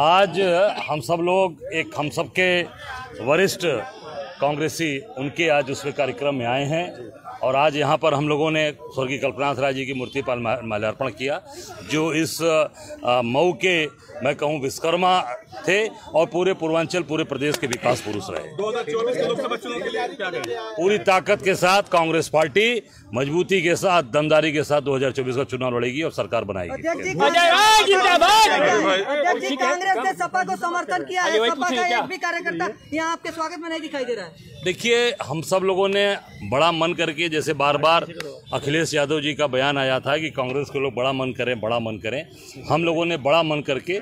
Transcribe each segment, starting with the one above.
आज हम सब लोग एक हम सब के वरिष्ठ कांग्रेसी उनके आज उसमें कार्यक्रम में आए हैं और आज यहाँ पर हम लोगों ने स्वर्गीय कल्पनाथ राय जी की मूर्ति पर माल्यार्पण किया जो इस मऊ के मैं कहूँ विश्वकर्मा थे और पूरे पूर्वांचल पूरे प्रदेश के विकास पुरुष रहे। पूरी ताकत के साथ कांग्रेस पार्टी मजबूती के साथ दमदारी के साथ 2024 का चुनाव लड़ेगी और सरकार बनाएगी। कांग्रेस ने सपा को समर्थन किया है सपा का एक भी कार्यकर्ता यहाँ आपके स्वागत में नहीं दिखाई दे रहा है। देखिए, हम सब लोगों ने बड़ा मन करके, जैसे बार बार अखिलेश यादव जी का बयान आया था कि कांग्रेस के लोग बड़ा मन करें, बड़ा मन करें, हम लोगों ने बड़ा मन करके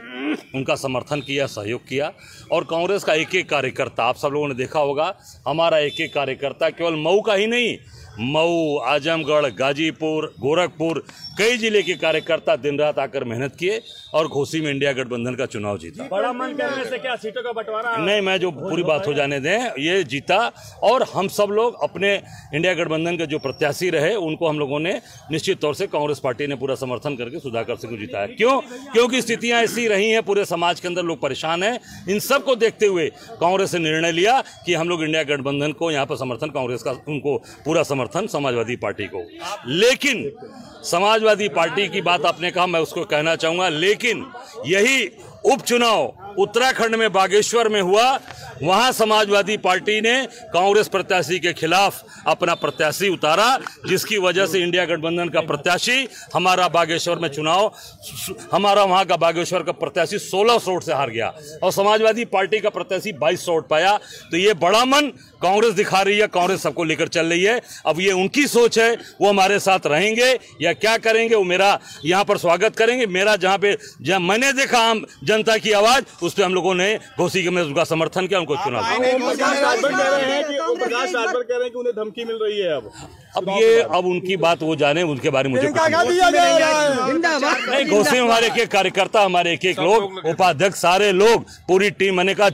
उनका समर्थन किया, सहयोग किया। और कांग्रेस का एक एक कार्यकर्ता, आप सब लोगों ने देखा होगा, हमारा एक एक कार्यकर्ता केवल मऊ का ही नहीं मऊ आजमगढ़ गाजीपुर गोरखपुर कई ज़िले के कार्यकर्ता दिन रात आकर मेहनत किए और घोसी में इंडिया गठबंधन का चुनाव जीता। बड़ा मन करने से क्या सीटों का बंटवारा? नहीं मैं जो पूरी बात हो जाने दें ये जीता और हम सब लोग अपने इंडिया गठबंधन के जो प्रत्याशी रहे उनको हम लोगों ने निश्चित तौर से कांग्रेस पार्टी ने पूरा समर्थन करके सुधाकर सिंह को जिताया। क्यों? क्योंकि स्थितियाँ ऐसी रही हैं पूरे समाज के अंदर लोग परेशान हैं। इन सबको देखते हुए कांग्रेस ने निर्णय लिया कि हम लोग इंडिया गठबंधन को यहाँ पर समर्थन कांग्रेस का उनको पूरा समर्थन समाजवादी पार्टी को। लेकिन समाजवादी पार्टी की बात आपने कहा, मैं उसको कहना चाहूँगा, लेकिन यही उपचुनाव उत्तराखंड में बागेश्वर में हुआ वहाँ समाजवादी पार्टी ने कांग्रेस प्रत्याशी के खिलाफ अपना प्रत्याशी उतारा, जिसकी वजह से इंडिया गठबंधन का प्रत्याशी, हमारा बागेश्वर में चुनाव हमारा वहाँ का बागेश्वर का प्रत्याशी 16 सौ वोट से हार गया और समाजवादी पार्टी का प्रत्याशी 22 सौ वोट पाया। तो ये बड़ा मन कांग्रेस दिखा रही है, कांग्रेस सबको लेकर चल रही है। अब ये उनकी सोच है, वो हमारे साथ रहेंगे या क्या करेंगे, वो मेरा यहाँ पर स्वागत करेंगे। मेरा जहाँ पे, जहाँ मैंने देखा आम जनता की आवाज़, उस पर हम लोगों ने घोषी के में उनका समर्थन किया चुना उन्हें धमकी मिल रही है अब। अब ये अब उनकी बात वो जाने उनके बारे में मुझे नहीं। घोषी हमारे एक एक कार्यकर्ता हमारे एक एक लोग उपाध्यक्ष सारे लोग पूरी टीम मैंने कहा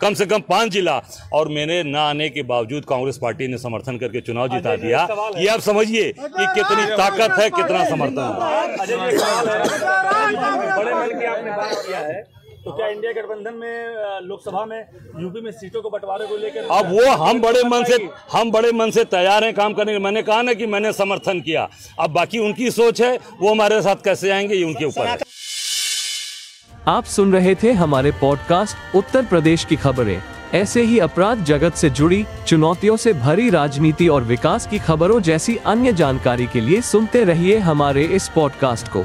कम से कम पाँच जिला। और मैंने ना आने के बावजूद कांग्रेस पार्टी ने समर्थन करके चुनाव जिता दिया। ये आप समझिए कि कितनी ताकत है कितना समर्थन है। तो क्या इंडिया गठबंधन में लोकसभा में यूपी में सीटों को बंटवारे को लेकर अब वो हम बड़े मन से हम बड़े मन से तैयार हैं काम करने के मैंने कहा ना कि मैंने समर्थन किया। अब बाकी उनकी सोच है वो हमारे साथ कैसे आएँगे ये उनके ऊपर है। आप सुन रहे थे हमारे पॉडकास्ट उत्तर प्रदेश की खबरें। ऐसे ही अपराध जगत से जुड़ी चुनौतियों से भरी राजनीति और विकास की खबरों जैसी अन्य जानकारी के लिए सुनते रहिए हमारे इस पॉडकास्ट को।